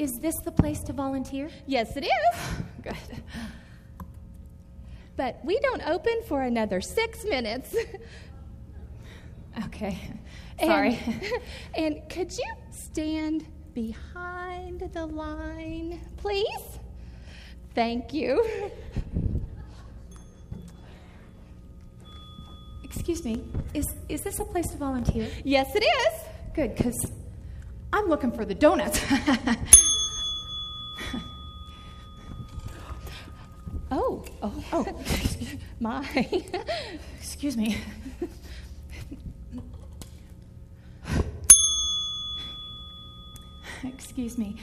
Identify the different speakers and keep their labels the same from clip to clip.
Speaker 1: Is, is this the place to volunteer?
Speaker 2: Yes, it is.
Speaker 1: Good.
Speaker 2: But we don't open for another six minutes.
Speaker 1: Okay.
Speaker 2: And-
Speaker 1: Sorry.
Speaker 2: And, could you stand behind the line, please? Thank you.
Speaker 1: Excuse me. Is, is this a place to volunteer?
Speaker 2: Yes, it is.
Speaker 1: Good, because I'm looking for the donuts.
Speaker 2: Oh, oh, my.
Speaker 1: excuse me. Excuse me.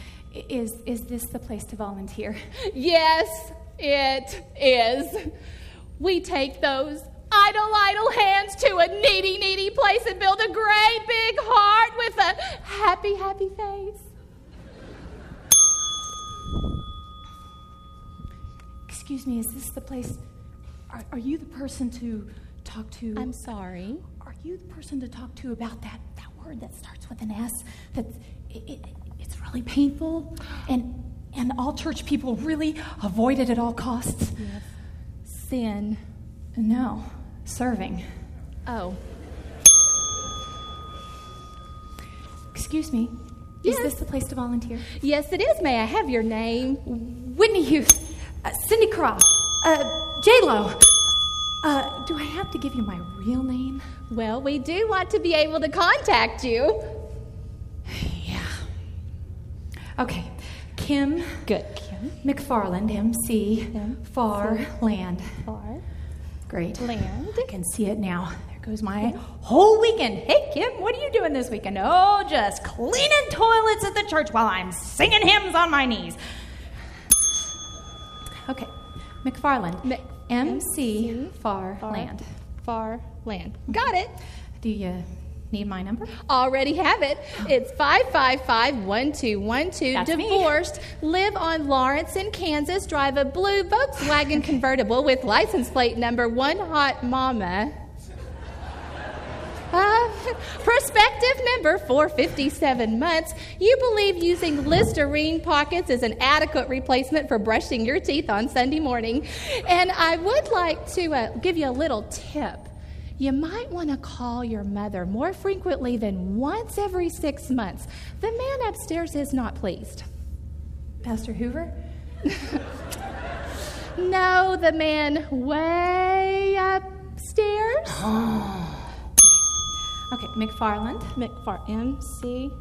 Speaker 1: Is, is this the place to volunteer?
Speaker 2: yes, it is. We take those idle, idle hands to a needy, needy place and build a great big heart with a happy, happy face.
Speaker 1: Excuse me, is this the place? Are, are you the person to talk to?
Speaker 2: I'm sorry.
Speaker 1: Are you the person to talk to about that, that word that starts with an S? That it, it, it's really painful, and and all church people really avoid it at all costs. Yes.
Speaker 2: Sin.
Speaker 1: No, serving.
Speaker 2: Oh,
Speaker 1: Excuse me.
Speaker 2: Yes.
Speaker 1: Is this the place to volunteer?
Speaker 2: yes, it is. May I have your name?
Speaker 1: Whitney Hughes, uh, Cindy Cross, uh, J Lo. Uh, do I have to give you my real name?
Speaker 2: Well, we do want to be able to contact you.
Speaker 1: Yeah. Okay. Kim
Speaker 2: Good, Kim.
Speaker 1: McFarland, MC,
Speaker 2: M-
Speaker 1: Far Land.
Speaker 2: Far
Speaker 1: Great.
Speaker 2: land.
Speaker 1: I can see it now. There goes my whole weekend. Hey, Kim, what are you doing this weekend? Oh, just cleaning toilets at the church while I'm singing hymns on my knees. Okay. McFarland.
Speaker 2: Mc-
Speaker 1: MC, Far,
Speaker 2: Far.
Speaker 1: Land.
Speaker 2: Far land. Got it.
Speaker 1: Do you need my number?
Speaker 2: Already have it. It's 555-1212.
Speaker 1: That's me.
Speaker 2: Divorced. Live on Lawrence in Kansas. Drive a blue Volkswagen convertible with license plate number One Hot Mama. Uh, prospective member for 57 months. You believe using Listerine pockets is an adequate replacement for brushing your teeth on Sunday morning. And I would like to uh, give you a little tip. You might want to call your mother more frequently than once every six months. The man upstairs is not pleased.
Speaker 1: Pastor Hoover?
Speaker 2: No, the man way upstairs.
Speaker 1: Okay, McFarland.
Speaker 2: McFar MC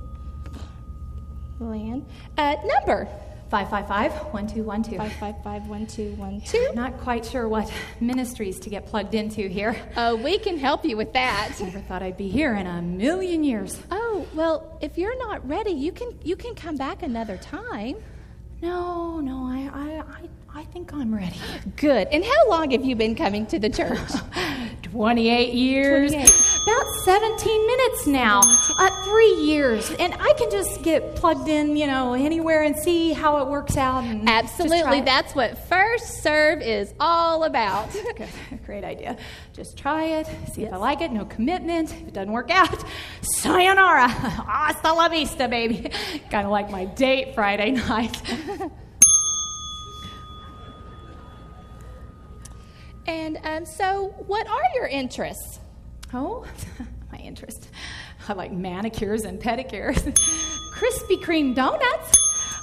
Speaker 2: Land. Uh, number
Speaker 1: 555 1212.
Speaker 2: five five five one two one two.
Speaker 1: Not quite sure what ministries to get plugged into here.
Speaker 2: Oh, we can help you with that.
Speaker 1: Never thought I'd be here in a million years.
Speaker 2: Oh, well, if you're not ready, you can you can come back another time.
Speaker 1: No, no, I, I, I, I think I'm ready.
Speaker 2: Good. And how long have you been coming to the church?
Speaker 1: 28 years.
Speaker 2: 28.
Speaker 1: About 17 minutes now. Uh, three years. And I can just get plugged in, you know, anywhere and see how it works out. And
Speaker 2: Absolutely. That's what First Serve is all about.
Speaker 1: Good. Great idea. Just try it, see if I like it. No commitment. If it doesn't work out, sayonara. Hasta la vista, baby. kind of like my date Friday night.
Speaker 2: And um, so, what are your interests?
Speaker 1: Oh, my interest. I like manicures and pedicures. Krispy Kreme donuts.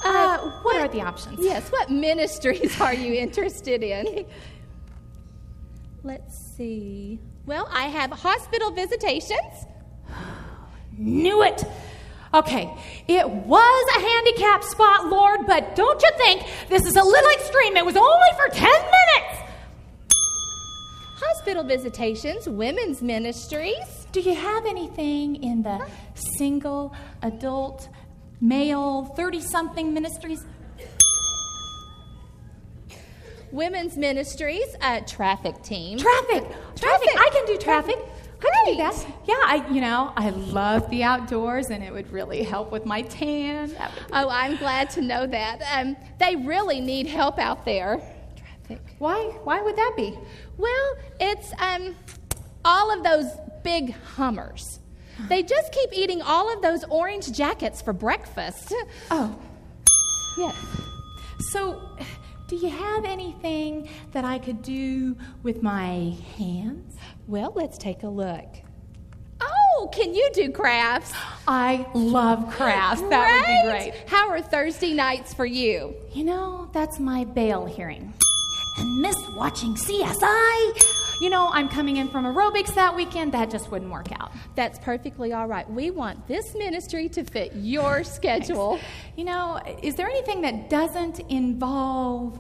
Speaker 1: Uh, what are the options?
Speaker 2: Yes, what ministries are you interested in? Let's see. Well, I have hospital visitations.
Speaker 1: Knew it. Okay, it was a handicap spot, Lord, but don't you think this is a little extreme? It was only for 10 minutes.
Speaker 2: Hospital visitations, women's ministries.
Speaker 1: Do you have anything in the single, adult, male, 30 something ministries?
Speaker 2: Women's ministries, uh, traffic team.
Speaker 1: Traffic. Traffic. I can do traffic. I can do that. Yeah, I you know, I love the outdoors and it would really help with my tan. Be-
Speaker 2: Oh, I'm glad to know that. Um, they really need help out there. Traffic.
Speaker 1: Why? Why would that be?
Speaker 2: Well, it's um, all of those big Hummers. They just keep eating all of those orange jackets for breakfast.
Speaker 1: Oh,
Speaker 2: Yes.
Speaker 1: so do you have anything that I could do with my hands?
Speaker 2: Well, let's take a look. Oh, can you do crafts?
Speaker 1: I love crafts. That would be great.
Speaker 2: How are Thursday nights for you?
Speaker 1: You know, that's my bail hearing. And miss watching CSI. You know, I'm coming in from aerobics that weekend. That just wouldn't work out.
Speaker 2: That's perfectly all right. We want this ministry to fit your schedule.
Speaker 1: You know, is there anything that doesn't involve?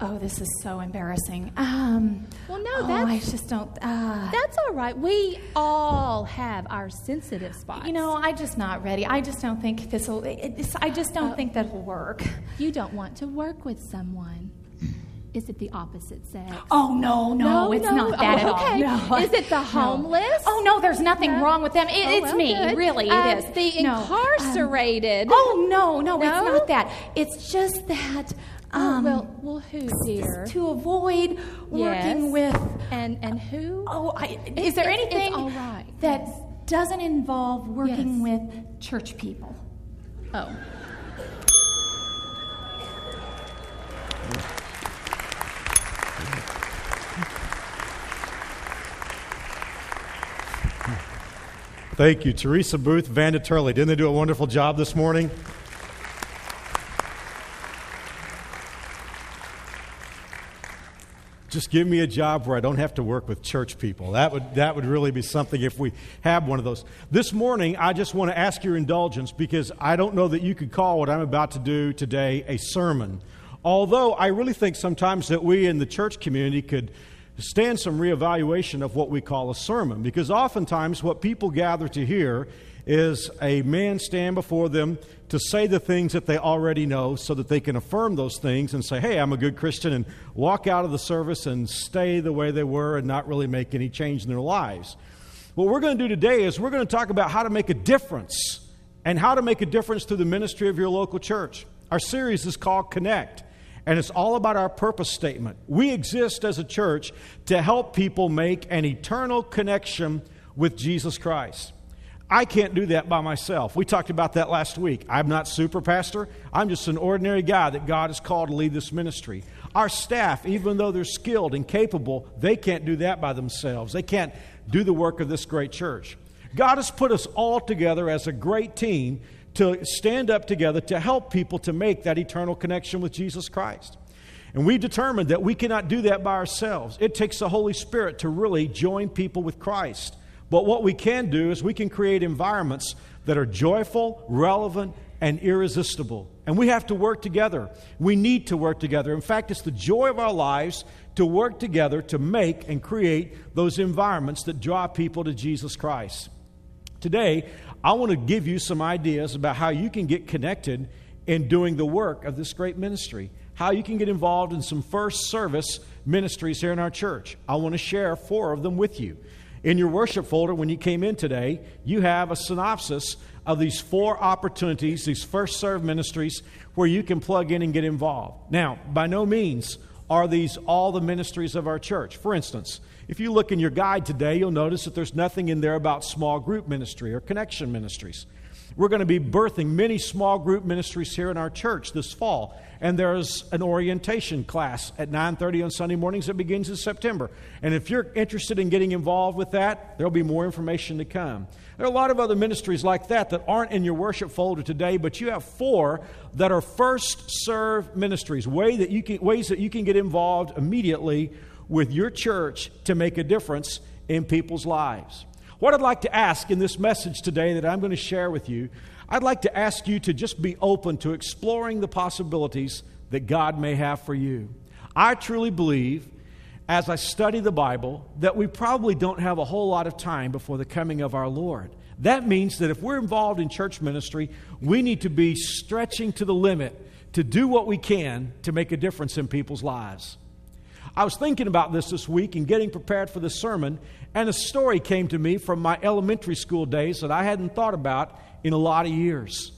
Speaker 1: Oh, this is so embarrassing. Um,
Speaker 2: Well, no,
Speaker 1: oh, I
Speaker 2: that's-
Speaker 1: just don't. Uh,
Speaker 2: That's all right. We all have our sensitive spots.
Speaker 1: you know, I'm just not ready. I just don't think this will. I just don't think that'll work.
Speaker 2: you don't want to work with someone. Is it the opposite sex?
Speaker 1: Oh no, no,
Speaker 2: No,
Speaker 1: it's
Speaker 2: no.
Speaker 1: not that
Speaker 2: Oh,
Speaker 1: at all.
Speaker 2: okay.
Speaker 1: No.
Speaker 2: Is it the homeless?
Speaker 1: Oh no, there's nothing
Speaker 2: No?
Speaker 1: wrong with them. It,
Speaker 2: Oh,
Speaker 1: it's
Speaker 2: well,
Speaker 1: me,
Speaker 2: good.
Speaker 1: really.
Speaker 2: Um,
Speaker 1: it is
Speaker 2: The
Speaker 1: um,
Speaker 2: incarcerated.
Speaker 1: oh no, no, it's not that. It's just that.
Speaker 2: Oh,
Speaker 1: Um,
Speaker 2: well, well, who, dear?
Speaker 1: to avoid working
Speaker 2: Yes.
Speaker 1: with.
Speaker 2: And and who?
Speaker 1: Oh, I,
Speaker 2: It-
Speaker 1: is there
Speaker 2: it's
Speaker 1: anything
Speaker 2: right.
Speaker 1: that
Speaker 2: Yes.
Speaker 1: doesn't involve working
Speaker 2: Yes.
Speaker 1: with church people?
Speaker 2: Oh.
Speaker 3: Thank you, Teresa Booth, Vanda Turley. Didn't they do a wonderful job this morning? Just give me a job where I don't have to work with church people. That would, that would really be something if we had one of those. This morning, I just want to ask your indulgence because I don't know that you could call what I'm about to do today a sermon. Although I really think sometimes that we in the church community could stand some reevaluation of what we call a sermon because oftentimes what people gather to hear is a man stand before them to say the things that they already know so that they can affirm those things and say, hey, I'm a good Christian, and walk out of the service and stay the way they were and not really make any change in their lives. What we're going to do today is we're going to talk about how to make a difference and how to make a difference through the ministry of your local church. Our series is called Connect. And it's all about our purpose statement. We exist as a church to help people make an eternal connection with Jesus Christ. I can't do that by myself. We talked about that last week. I'm not super pastor. I'm just an ordinary guy that God has called to lead this ministry. Our staff, even though they're skilled and capable, they can't do that by themselves. They can't do the work of this great church. God has put us all together as a great team to stand up together to help people to make that eternal connection with Jesus Christ. And we determined that we cannot do that by ourselves. It takes the Holy Spirit to really join people with Christ. But what we can do is we can create environments that are joyful, relevant, and irresistible. And we have to work together. We need to work together. In fact, it's the joy of our lives to work together to make and create those environments that draw people to Jesus Christ. Today, I want to give you some ideas about how you can get connected in doing the work of this great ministry, how you can get involved in some first service ministries here in our church. I want to share four of them with you. In your worship folder, when you came in today, you have a synopsis of these four opportunities, these first serve ministries, where you can plug in and get involved. Now, by no means are these all the ministries of our church. For instance, if you look in your guide today, you'll notice that there's nothing in there about small group ministry or connection ministries. We're going to be birthing many small group ministries here in our church this fall, and there's an orientation class at 9:30 on Sunday mornings that begins in September. And if you're interested in getting involved with that, there'll be more information to come. There are a lot of other ministries like that that aren't in your worship folder today, but you have four that are first serve ministries, way that you can, ways that you can get involved immediately with your church to make a difference in people's lives. What I'd like to ask in this message today that I'm going to share with you, I'd like to ask you to just be open to exploring the possibilities that God may have for you. I truly believe, as I study the Bible, that we probably don't have a whole lot of time before the coming of our Lord. That means that if we're involved in church ministry, we need to be stretching to the limit to do what we can to make a difference in people's lives. I was thinking about this this week and getting prepared for the sermon, and a story came to me from my elementary school days that I hadn't thought about in a lot of years.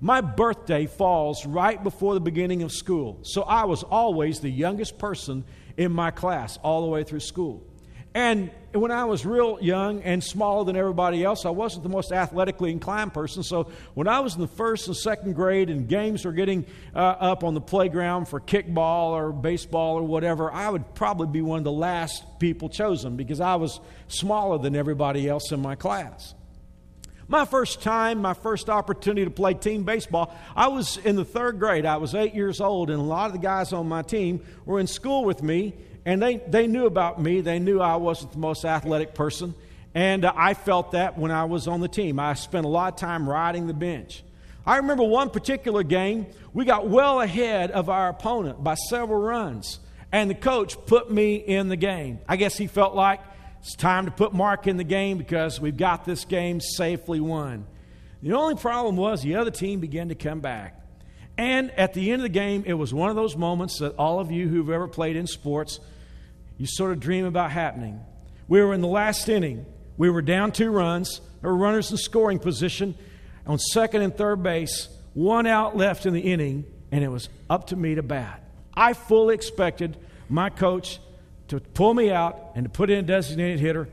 Speaker 3: My birthday falls right before the beginning of school, so I was always the youngest person in my class all the way through school. And when I was real young and smaller than everybody else, I wasn't the most athletically inclined person. So when I was in the first and second grade and games were getting uh, up on the playground for kickball or baseball or whatever, I would probably be one of the last people chosen because I was smaller than everybody else in my class. My first time, my first opportunity to play team baseball, I was in the third grade. I was eight years old, and a lot of the guys on my team were in school with me and they, they knew about me. They knew I wasn't the most athletic person. And uh, I felt that when I was on the team. I spent a lot of time riding the bench. I remember one particular game, we got well ahead of our opponent by several runs. And the coach put me in the game. I guess he felt like it's time to put Mark in the game because we've got this game safely won. The only problem was the other team began to come back. And at the end of the game, it was one of those moments that all of you who've ever played in sports, you sort of dream about happening. We were in the last inning. We were down two runs. There were runners in scoring position on second and third base, one out left in the inning, and it was up to me to bat. I fully expected my coach to pull me out and to put in a designated hitter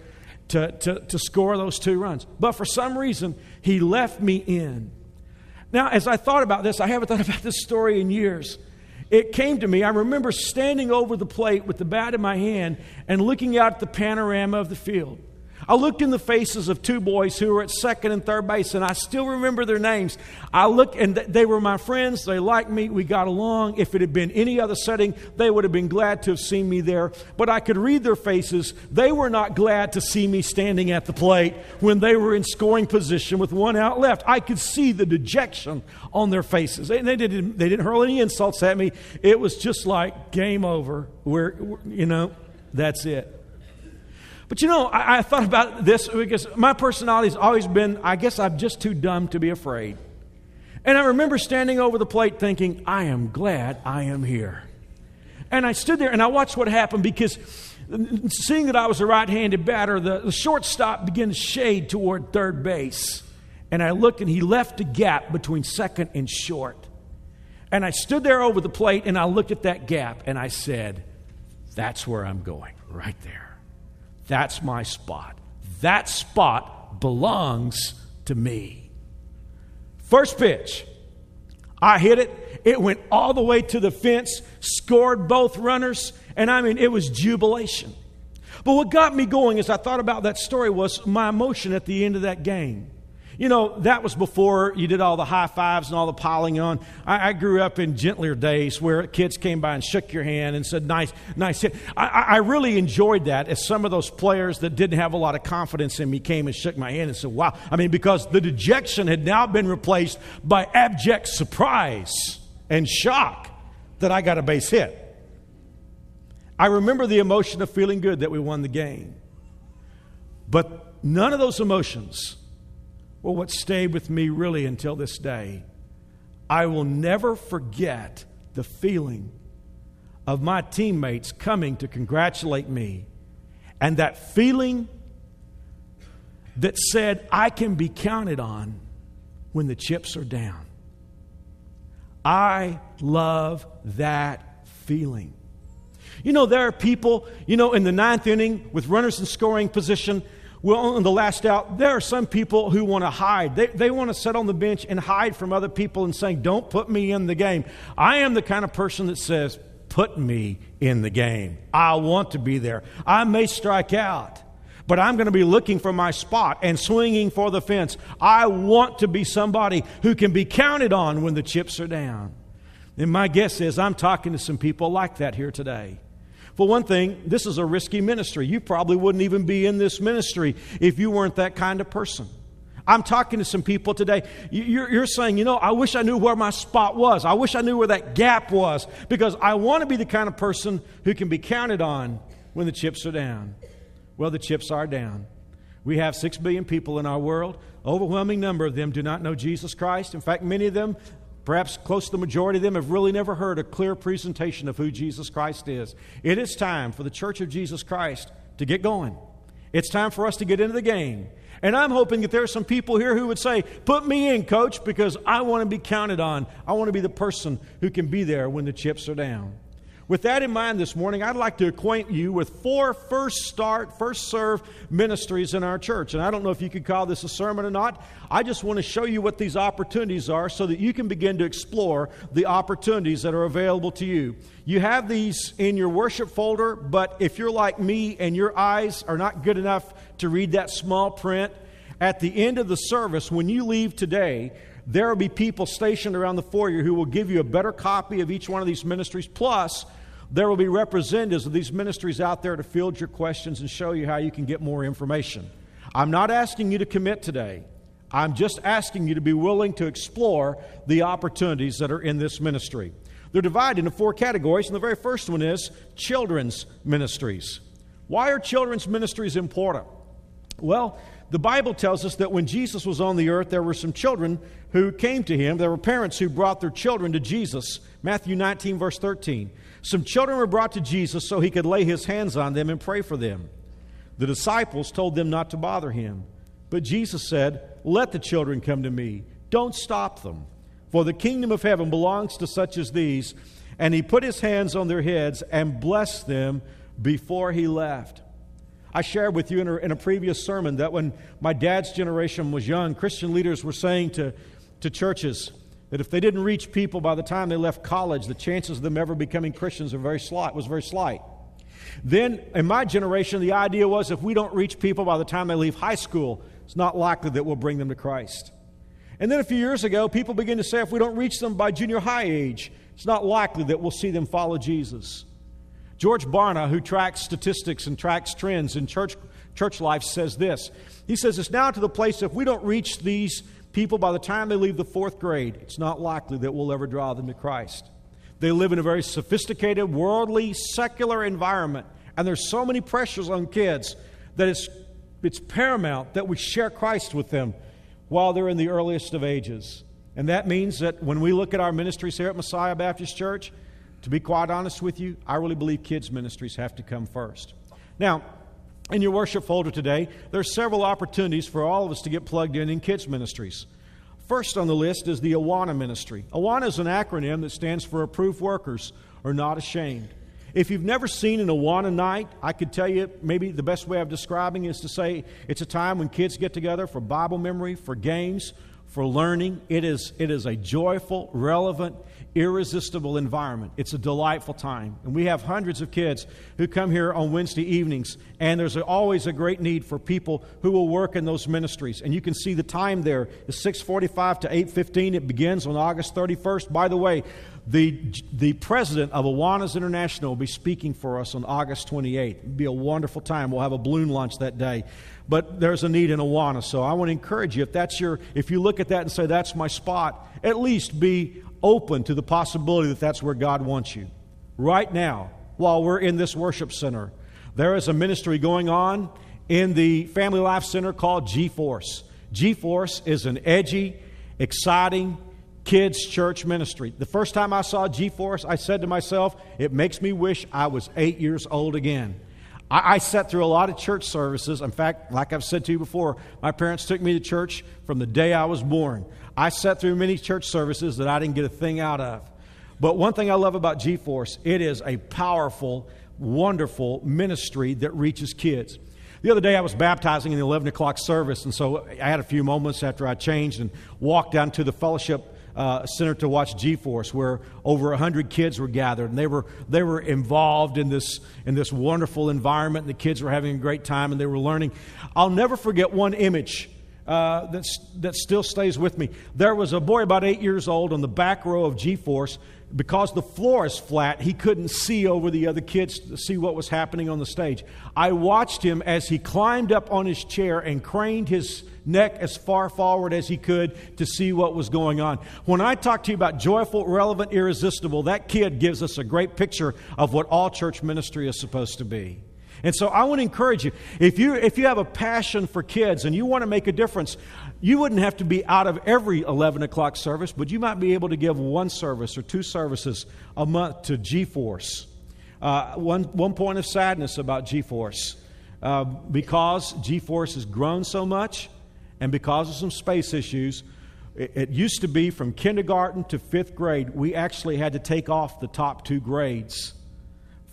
Speaker 3: to, to, to score those two runs. But for some reason, he left me in. Now, as I thought about this, I haven't thought about this story in years. It came to me. I remember standing over the plate with the bat in my hand and looking out at the panorama of the field. I looked in the faces of two boys who were at second and third base, and I still remember their names. I looked, and they were my friends. They liked me. We got along. If it had been any other setting, they would have been glad to have seen me there. But I could read their faces. They were not glad to see me standing at the plate when they were in scoring position with one out left. I could see the dejection on their faces. And they didn't, they didn't hurl any insults at me. It was just like game over. Where you know, that's it. But you know, I, I, thought about this because my personality has always been I guess I'm just too dumb to be afraid. And I remember standing over the plate thinking, I am glad I am here. And I stood there and I watched what happened because seeing that I was a right handed batter, the, the shortstop began to shade toward third base. And I looked and he left a gap between second and short. And I stood there over the plate and I looked at that gap and I said, That's where I'm going, right there. That's my spot. That spot belongs to me. First pitch. I hit it. It went all the way to the fence, scored both runners, and I mean, it was jubilation. But what got me going as I thought about that story was my emotion at the end of that game. You know, that was before you did all the high fives and all the piling on. I, I, grew up in gentler days where kids came by and shook your hand and said, nice, nice hit. I, I really enjoyed that as some of those players that didn't have a lot of confidence in me came and shook my hand and said, wow. I mean, because the dejection had now been replaced by abject surprise and shock that I got a base hit. I remember the emotion of feeling good that we won the game. But none of those emotions well, what stayed with me really until this day. I will never forget the feeling of my teammates coming to congratulate me and that feeling that said, I can be counted on when the chips are down. I love that feeling. You know, there are people, you know, in the ninth inning with runners in scoring position, well, on the last out, there are some people who want to hide. They, they want to sit on the bench and hide from other people and saying, Don't put me in the game. I am the kind of person that says, Put me in the game. I want to be there. I may strike out, but I'm going to be looking for my spot and swinging for the fence. I want to be somebody who can be counted on when the chips are down. And my guess is I'm talking to some people like that here today. For one thing, this is a risky ministry. You probably wouldn't even be in this ministry if you weren't that kind of person. I'm talking to some people today. You're, saying, you know, I wish I knew where my spot was. I wish I knew where that gap was because I want to be the kind of person who can be counted on when the chips are down. Well, the chips are down. We have six billion people in our world. Overwhelming number of them do not know Jesus Christ. In fact, many of them Perhaps close to the majority of them have really never heard a clear presentation of who Jesus Christ is. It is time for the Church of Jesus Christ to get going. It's time for us to get into the game. And I'm hoping that there are some people here who would say, Put me in, coach, because I want to be counted on. I want to be the person who can be there when the chips are down. With that in mind this morning, I'd like to acquaint you with four first start, first serve ministries in our church. And I don't know if you could call this a sermon or not. I just want to show you what these opportunities are so that you can begin to explore the opportunities that are available to you. You have these in your worship folder, but if you're like me and your eyes are not good enough to read that small print, at the end of the service, when you leave today, there will be people stationed around the foyer who will give you a better copy of each one of these ministries. Plus, there will be representatives of these ministries out there to field your questions and show you how you can get more information. I'm not asking you to commit today. I'm just asking you to be willing to explore the opportunities that are in this ministry. They're divided into four categories, and the very first one is children's ministries. Why are children's ministries important? Well, the Bible tells us that when Jesus was on the earth, there were some children who came to him. There were parents who brought their children to Jesus. Matthew 19, verse 13. Some children were brought to Jesus so he could lay his hands on them and pray for them. The disciples told them not to bother him. But Jesus said, Let the children come to me. Don't stop them. For the kingdom of heaven belongs to such as these. And he put his hands on their heads and blessed them before he left. I shared with you in a, in a, previous sermon that when my dad's generation was young, Christian leaders were saying to, to churches that if they didn't reach people by the time they left college, the chances of them ever becoming Christians are very slight, was very slight. Then, in my generation, the idea was if we don't reach people by the time they leave high school, it's not likely that we'll bring them to Christ. And then a few years ago, people began to say if we don't reach them by junior high age, it's not likely that we'll see them follow Jesus. George Barna, who tracks statistics and tracks trends in church, church life, says this. He says, It's now to the place if we don't reach these people by the time they leave the fourth grade, it's not likely that we'll ever draw them to Christ. They live in a very sophisticated, worldly, secular environment, and there's so many pressures on kids that it's, it's paramount that we share Christ with them while they're in the earliest of ages. And that means that when we look at our ministries here at Messiah Baptist Church, to be quite honest with you, I really believe kids' ministries have to come first. Now, in your worship folder today, there are several opportunities for all of us to get plugged in in kids' ministries. First on the list is the Awana ministry. Awana is an acronym that stands for Approved Workers Are Not Ashamed. If you've never seen an Awana night, I could tell you maybe the best way of describing is to say it's a time when kids get together for Bible memory, for games, for learning. It is, it is a joyful, relevant, irresistible environment. It's a delightful time. And we have hundreds of kids who come here on Wednesday evenings, and there's always a great need for people who will work in those ministries. And you can see the time there is 6:45 to 8:15. It begins on August 31st. By the way, the, the president of Awanas International will be speaking for us on August 28th. It'll be a wonderful time. We'll have a balloon launch that day. But there's a need in Awana. So I want to encourage you, if that's your, if you look at that and say, that's my spot, at least be open to the possibility that that's where God wants you. Right now, while we're in this worship center, there is a ministry going on in the Family Life Center called G Force. G Force is an edgy, exciting kids' church ministry. The first time I saw G Force, I said to myself, it makes me wish I was eight years old again. I, I sat through a lot of church services. In fact, like I've said to you before, my parents took me to church from the day I was born. I sat through many church services that I didn't get a thing out of. But one thing I love about G Force, it is a powerful, wonderful ministry that reaches kids. The other day I was baptizing in the 11 o'clock service, and so I had a few moments after I changed and walked down to the fellowship uh, center to watch G-Force, where over hundred kids were gathered, and they were they were involved in this in this wonderful environment. And the kids were having a great time, and they were learning. I'll never forget one image. Uh, that's, that still stays with me. There was a boy about eight years old on the back row of G Force. Because the floor is flat, he couldn't see over the other kids to see what was happening on the stage. I watched him as he climbed up on his chair and craned his neck as far forward as he could to see what was going on. When I talk to you about joyful, relevant, irresistible, that kid gives us a great picture of what all church ministry is supposed to be. And so I want to encourage you if you if you have a passion for kids and you want to make a difference, you wouldn't have to be out of every 11 o'clock service, but you might be able to give one service or two services a month to G Force. Uh, one, one point of sadness about G Force. Uh, because G Force has grown so much, and because of some space issues, it, it used to be from kindergarten to fifth grade, we actually had to take off the top two grades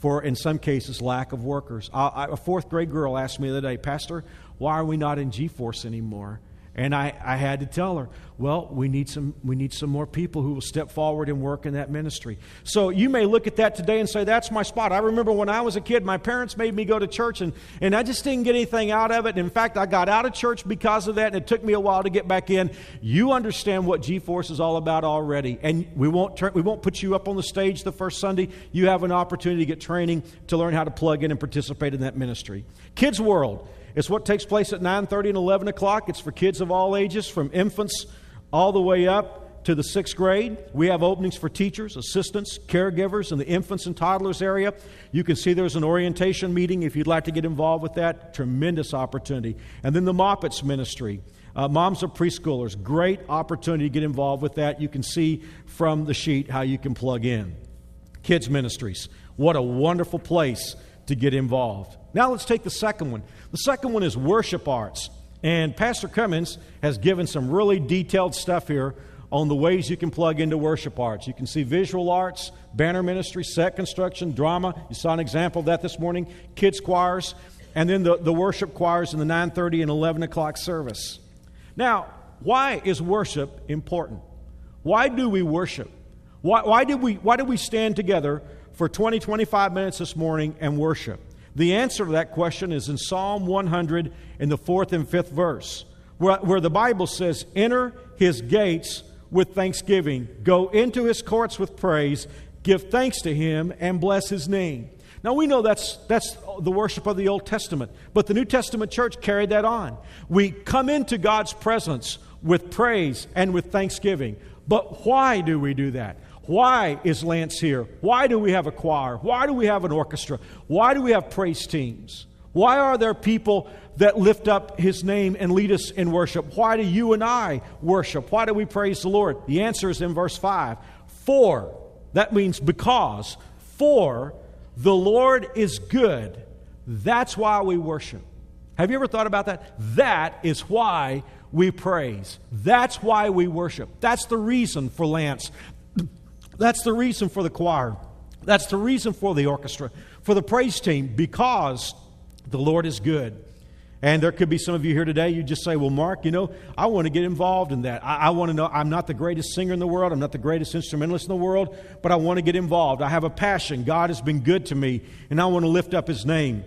Speaker 3: for, in some cases, lack of workers. I, I, a fourth grade girl asked me the other day, Pastor, why are we not in G Force anymore? And I, I had to tell her, well, we need, some, we need some more people who will step forward and work in that ministry. So you may look at that today and say, that's my spot. I remember when I was a kid, my parents made me go to church, and, and I just didn't get anything out of it. in fact, I got out of church because of that, and it took me a while to get back in. You understand what G Force is all about already. And we won't, turn, we won't put you up on the stage the first Sunday. You have an opportunity to get training to learn how to plug in and participate in that ministry. Kids World. It's what takes place at 9:30 and 11 o'clock. It's for kids of all ages, from infants all the way up to the sixth grade. We have openings for teachers, assistants, caregivers in the infants and toddlers area. You can see there's an orientation meeting if you'd like to get involved with that. Tremendous opportunity. And then the Moppets Ministry. Uh, moms of preschoolers, great opportunity to get involved with that. You can see from the sheet how you can plug in. Kids Ministries, what a wonderful place to get involved. Now let's take the second one. The second one is worship arts. And Pastor Cummins has given some really detailed stuff here on the ways you can plug into worship arts. You can see visual arts, banner ministry, set construction, drama. You saw an example of that this morning, kids choirs, and then the, the worship choirs in the 9:30 and 11 o'clock service. Now, why is worship important? Why do we worship? Why, why, did we, why did we stand together for 20, 25 minutes this morning and worship? The answer to that question is in Psalm 100 in the fourth and fifth verse, where, where the Bible says, Enter his gates with thanksgiving, go into his courts with praise, give thanks to him, and bless his name. Now we know that's, that's the worship of the Old Testament, but the New Testament church carried that on. We come into God's presence with praise and with thanksgiving. But why do we do that? Why is Lance here? Why do we have a choir? Why do we have an orchestra? Why do we have praise teams? Why are there people that lift up his name and lead us in worship? Why do you and I worship? Why do we praise the Lord? The answer is in verse 5. For, that means because, for the Lord is good. That's why we worship. Have you ever thought about that? That is why we praise. That's why we worship. That's the reason for Lance. That's the reason for the choir. That's the reason for the orchestra, for the praise team, because the Lord is good. And there could be some of you here today, you just say, Well, Mark, you know, I want to get involved in that. I, I, want to know, I'm not the greatest singer in the world, I'm not the greatest instrumentalist in the world, but I want to get involved. I have a passion. God has been good to me, and I want to lift up His name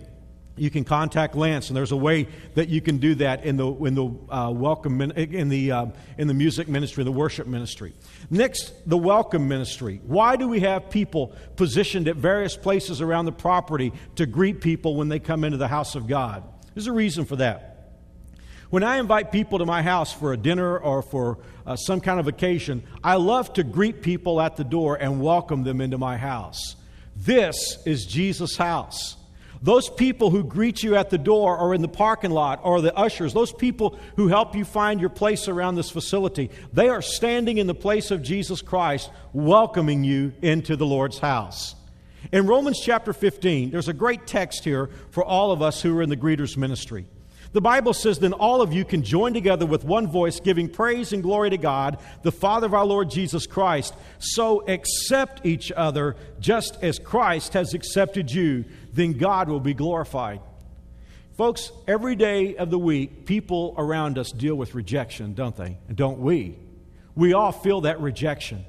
Speaker 3: you can contact Lance, and there's a way that you can do that in the in the uh, welcome in the uh, in the music ministry, the worship ministry. Next, the welcome ministry. Why do we have people positioned at various places around the property to greet people when they come into the house of God? There's a reason for that. When I invite people to my house for a dinner or for uh, some kind of occasion, I love to greet people at the door and welcome them into my house. This is Jesus' house. Those people who greet you at the door or in the parking lot or the ushers, those people who help you find your place around this facility, they are standing in the place of Jesus Christ, welcoming you into the Lord's house. In Romans chapter 15, there's a great text here for all of us who are in the greeters ministry. The Bible says, Then all of you can join together with one voice, giving praise and glory to God, the Father of our Lord Jesus Christ. So accept each other just as Christ has accepted you then God will be glorified. Folks, every day of the week, people around us deal with rejection, don't they? And don't we? We all feel that rejection.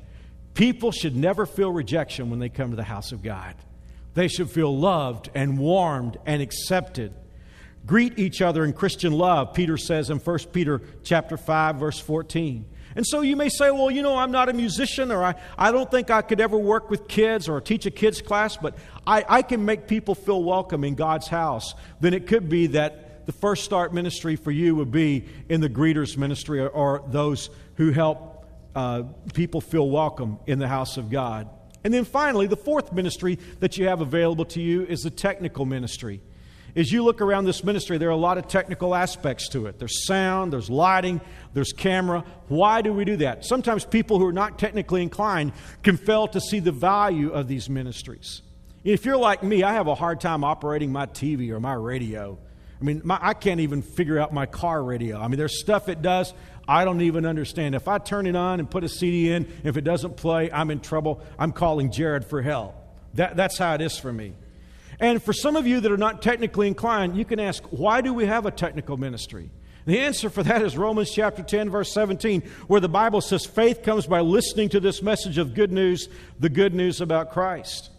Speaker 3: People should never feel rejection when they come to the house of God. They should feel loved and warmed and accepted. Greet each other in Christian love, Peter says in 1 Peter chapter 5 verse 14. And so you may say, well, you know, I'm not a musician, or I, I don't think I could ever work with kids or teach a kids class, but I, I can make people feel welcome in God's house. Then it could be that the first start ministry for you would be in the greeters ministry or, or those who help uh, people feel welcome in the house of God. And then finally, the fourth ministry that you have available to you is the technical ministry. As you look around this ministry, there are a lot of technical aspects to it. There's sound, there's lighting, there's camera. Why do we do that? Sometimes people who are not technically inclined can fail to see the value of these ministries. If you're like me, I have a hard time operating my TV or my radio. I mean, my, I can't even figure out my car radio. I mean, there's stuff it does I don't even understand. If I turn it on and put a CD in, if it doesn't play, I'm in trouble. I'm calling Jared for help. That, that's how it is for me. And for some of you that are not technically inclined, you can ask, why do we have a technical ministry? The answer for that is Romans chapter 10, verse 17, where the Bible says faith comes by listening to this message of good news, the good news about Christ.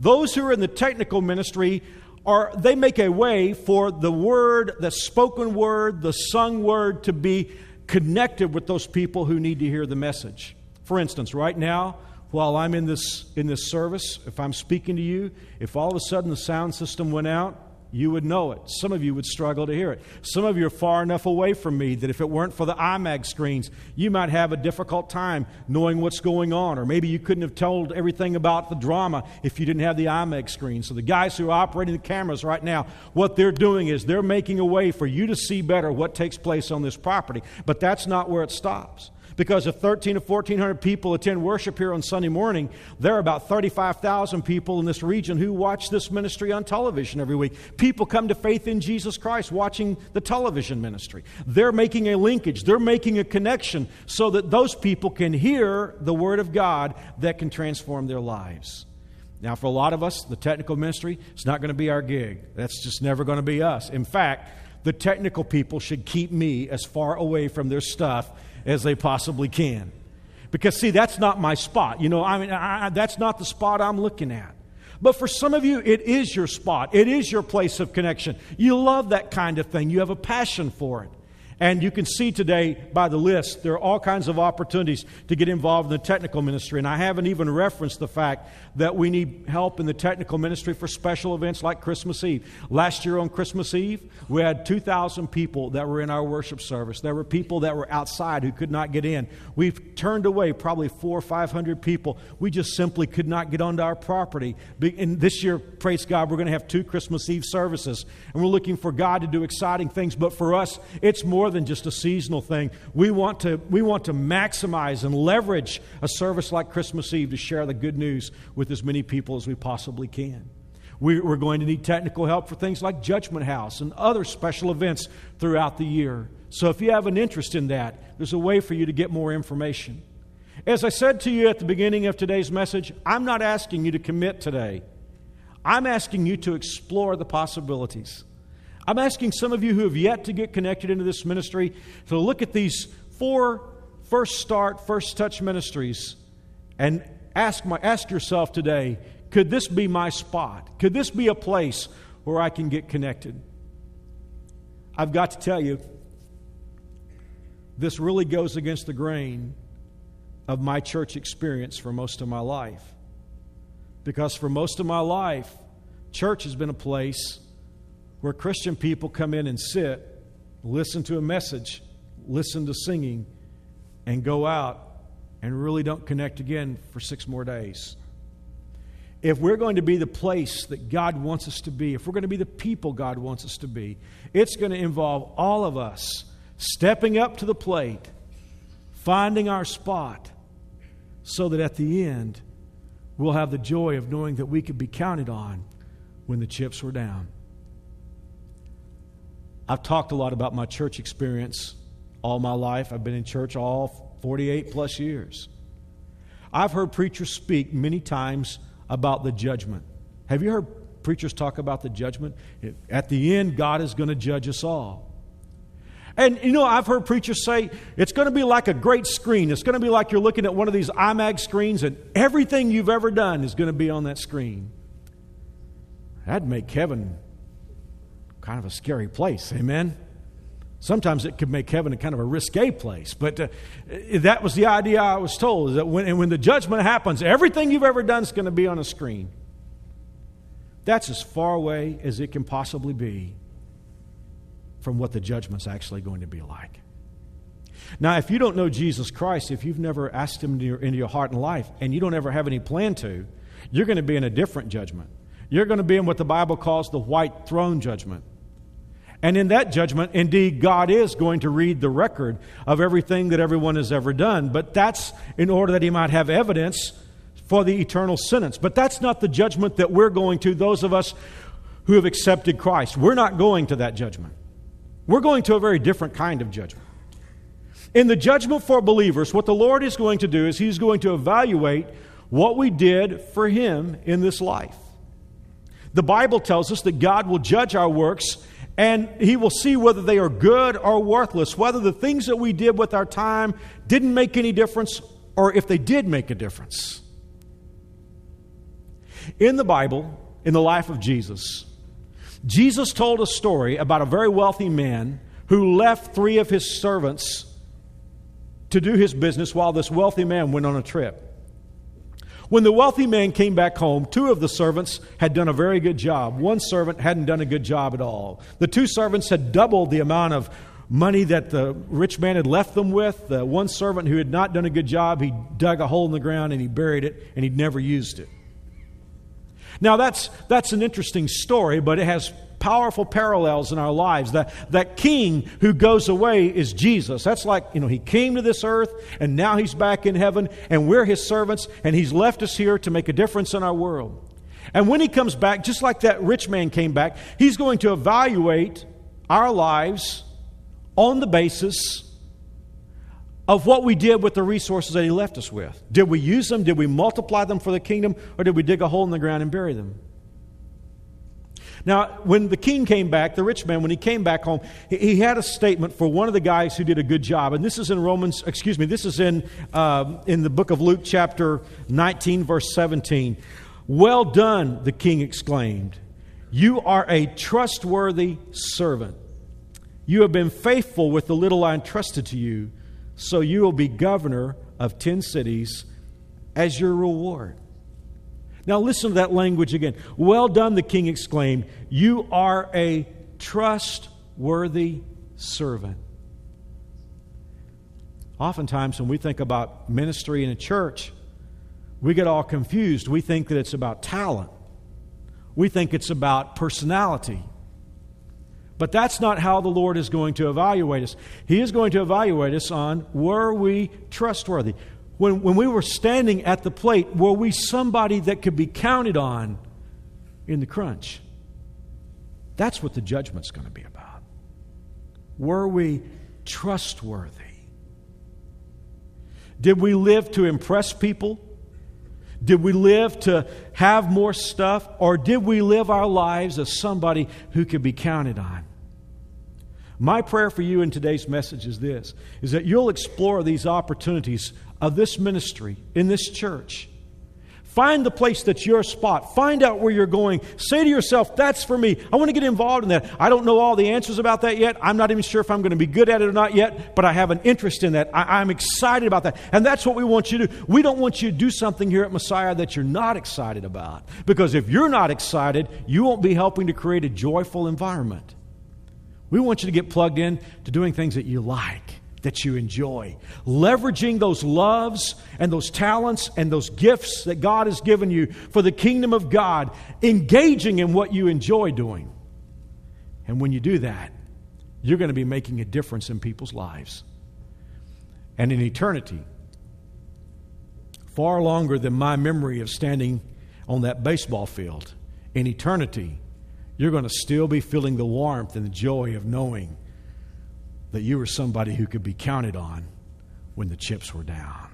Speaker 3: Those who are in the technical ministry are they make a way for the word, the spoken word, the sung word to be connected with those people who need to hear the message. For instance, right now, while I'm in this, in this service, if I'm speaking to you, if all of a sudden the sound system went out, you would know it. Some of you would struggle to hear it. Some of you are far enough away from me that if it weren't for the IMAG screens, you might have a difficult time knowing what's going on. Or maybe you couldn't have told everything about the drama if you didn't have the IMAG screen. So the guys who are operating the cameras right now, what they're doing is they're making a way for you to see better what takes place on this property. But that's not where it stops. Because if 13 to 1,400 people attend worship here on Sunday morning, there are about 35,000 people in this region who watch this ministry on television every week. People come to faith in Jesus Christ watching the television ministry. They're making a linkage, they're making a connection so that those people can hear the Word of God that can transform their lives. Now, for a lot of us, the technical ministry is not going to be our gig. That's just never going to be us. In fact, the technical people should keep me as far away from their stuff as they possibly can. Because, see, that's not my spot. You know, I mean, I, that's not the spot I'm looking at. But for some of you, it is your spot. It is your place of connection. You love that kind of thing. You have a passion for it. And you can see today by the list, there are all kinds of opportunities to get involved in the technical ministry. And I haven't even referenced the fact that we need help in the technical ministry for special events like Christmas Eve. Last year on Christmas Eve, we had 2,000 people that were in our worship service. There were people that were outside who could not get in. We've turned away probably four or 500 people. We just simply could not get onto our property. And this year, praise God, we're going to have two Christmas Eve services. And we're looking for God to do exciting things. But for us, it's more than just a seasonal thing. We want to, we want to maximize and leverage a service like Christmas Eve to share the good news with as many people as we possibly can. We're going to need technical help for things like Judgment House and other special events throughout the year. So if you have an interest in that, there's a way for you to get more information. As I said to you at the beginning of today's message, I'm not asking you to commit today. I'm asking you to explore the possibilities. I'm asking some of you who have yet to get connected into this ministry to look at these four first start, first touch ministries and ask, my, ask yourself today could this be my spot? Could this be a place where I can get connected? I've got to tell you, this really goes against the grain of my church experience for most of my life. Because for most of my life, church has been a place where Christian people come in and sit, listen to a message, listen to singing, and go out and really don't connect again for six more days. If we're going to be the place that God wants us to be, if we're going to be the people God wants us to be, it's going to involve all of us stepping up to the plate, finding our spot, so that at the end, we'll have the joy of knowing that we could be counted on when the chips were down. I've talked a lot about my church experience all my life. I've been in church all 48 plus years. I've heard preachers speak many times about the judgment. Have you heard preachers talk about the judgment? At the end, God is going to judge us all. And you know, I've heard preachers say it's going to be like a great screen. It's going to be like you're looking at one of these IMAG screens, and everything you've ever done is going to be on that screen. That'd make heaven kind of a scary place. Amen? Sometimes it could make heaven a kind of a risque place, but uh, that was the idea I was told. Is that when, and when the judgment happens, everything you've ever done is going to be on a screen. That's as far away as it can possibly be from what the judgment's actually going to be like. Now, if you don't know Jesus Christ, if you've never asked Him into your, into your heart and life, and you don't ever have any plan to, you're going to be in a different judgment. You're going to be in what the Bible calls the white throne judgment. And in that judgment, indeed, God is going to read the record of everything that everyone has ever done. But that's in order that He might have evidence for the eternal sentence. But that's not the judgment that we're going to, those of us who have accepted Christ. We're not going to that judgment. We're going to a very different kind of judgment. In the judgment for believers, what the Lord is going to do is He's going to evaluate what we did for Him in this life. The Bible tells us that God will judge our works and He will see whether they are good or worthless, whether the things that we did with our time didn't make any difference or if they did make a difference. In the Bible, in the life of Jesus, Jesus told a story about a very wealthy man who left three of his servants to do his business while this wealthy man went on a trip. When the wealthy man came back home, two of the servants had done a very good job. One servant hadn't done a good job at all. The two servants had doubled the amount of money that the rich man had left them with. The one servant who had not done a good job, he dug a hole in the ground and he buried it and he'd never used it. Now, that's, that's an interesting story, but it has powerful parallels in our lives. That, that king who goes away is Jesus. That's like, you know, he came to this earth and now he's back in heaven and we're his servants and he's left us here to make a difference in our world. And when he comes back, just like that rich man came back, he's going to evaluate our lives on the basis of what we did with the resources that he left us with. Did we use them? Did we multiply them for the kingdom? Or did we dig a hole in the ground and bury them? Now, when the king came back, the rich man, when he came back home, he had a statement for one of the guys who did a good job. And this is in Romans, excuse me, this is in, uh, in the book of Luke, chapter 19, verse 17. Well done, the king exclaimed. You are a trustworthy servant. You have been faithful with the little I entrusted to you, so you will be governor of ten cities as your reward. Now, listen to that language again. Well done, the king exclaimed. You are a trustworthy servant. Oftentimes, when we think about ministry in a church, we get all confused. We think that it's about talent, we think it's about personality. But that's not how the Lord is going to evaluate us. He is going to evaluate us on were we trustworthy? When, when we were standing at the plate, were we somebody that could be counted on in the crunch? That's what the judgment's going to be about. Were we trustworthy? Did we live to impress people? Did we live to have more stuff? Or did we live our lives as somebody who could be counted on? My prayer for you in today's message is this is that you'll explore these opportunities of this ministry in this church. Find the place that's your spot. Find out where you're going. Say to yourself, that's for me. I want to get involved in that. I don't know all the answers about that yet. I'm not even sure if I'm going to be good at it or not yet, but I have an interest in that. I, am excited about that. And that's what we want you to do. We don't want you to do something here at Messiah that you're not excited about. Because if you're not excited, you won't be helping to create a joyful environment. We want you to get plugged in to doing things that you like, that you enjoy, leveraging those loves and those talents and those gifts that God has given you for the kingdom of God, engaging in what you enjoy doing. And when you do that, you're going to be making a difference in people's lives. And in eternity, far longer than my memory of standing on that baseball field, in eternity, you're going to still be feeling the warmth and the joy of knowing that you were somebody who could be counted on when the chips were down.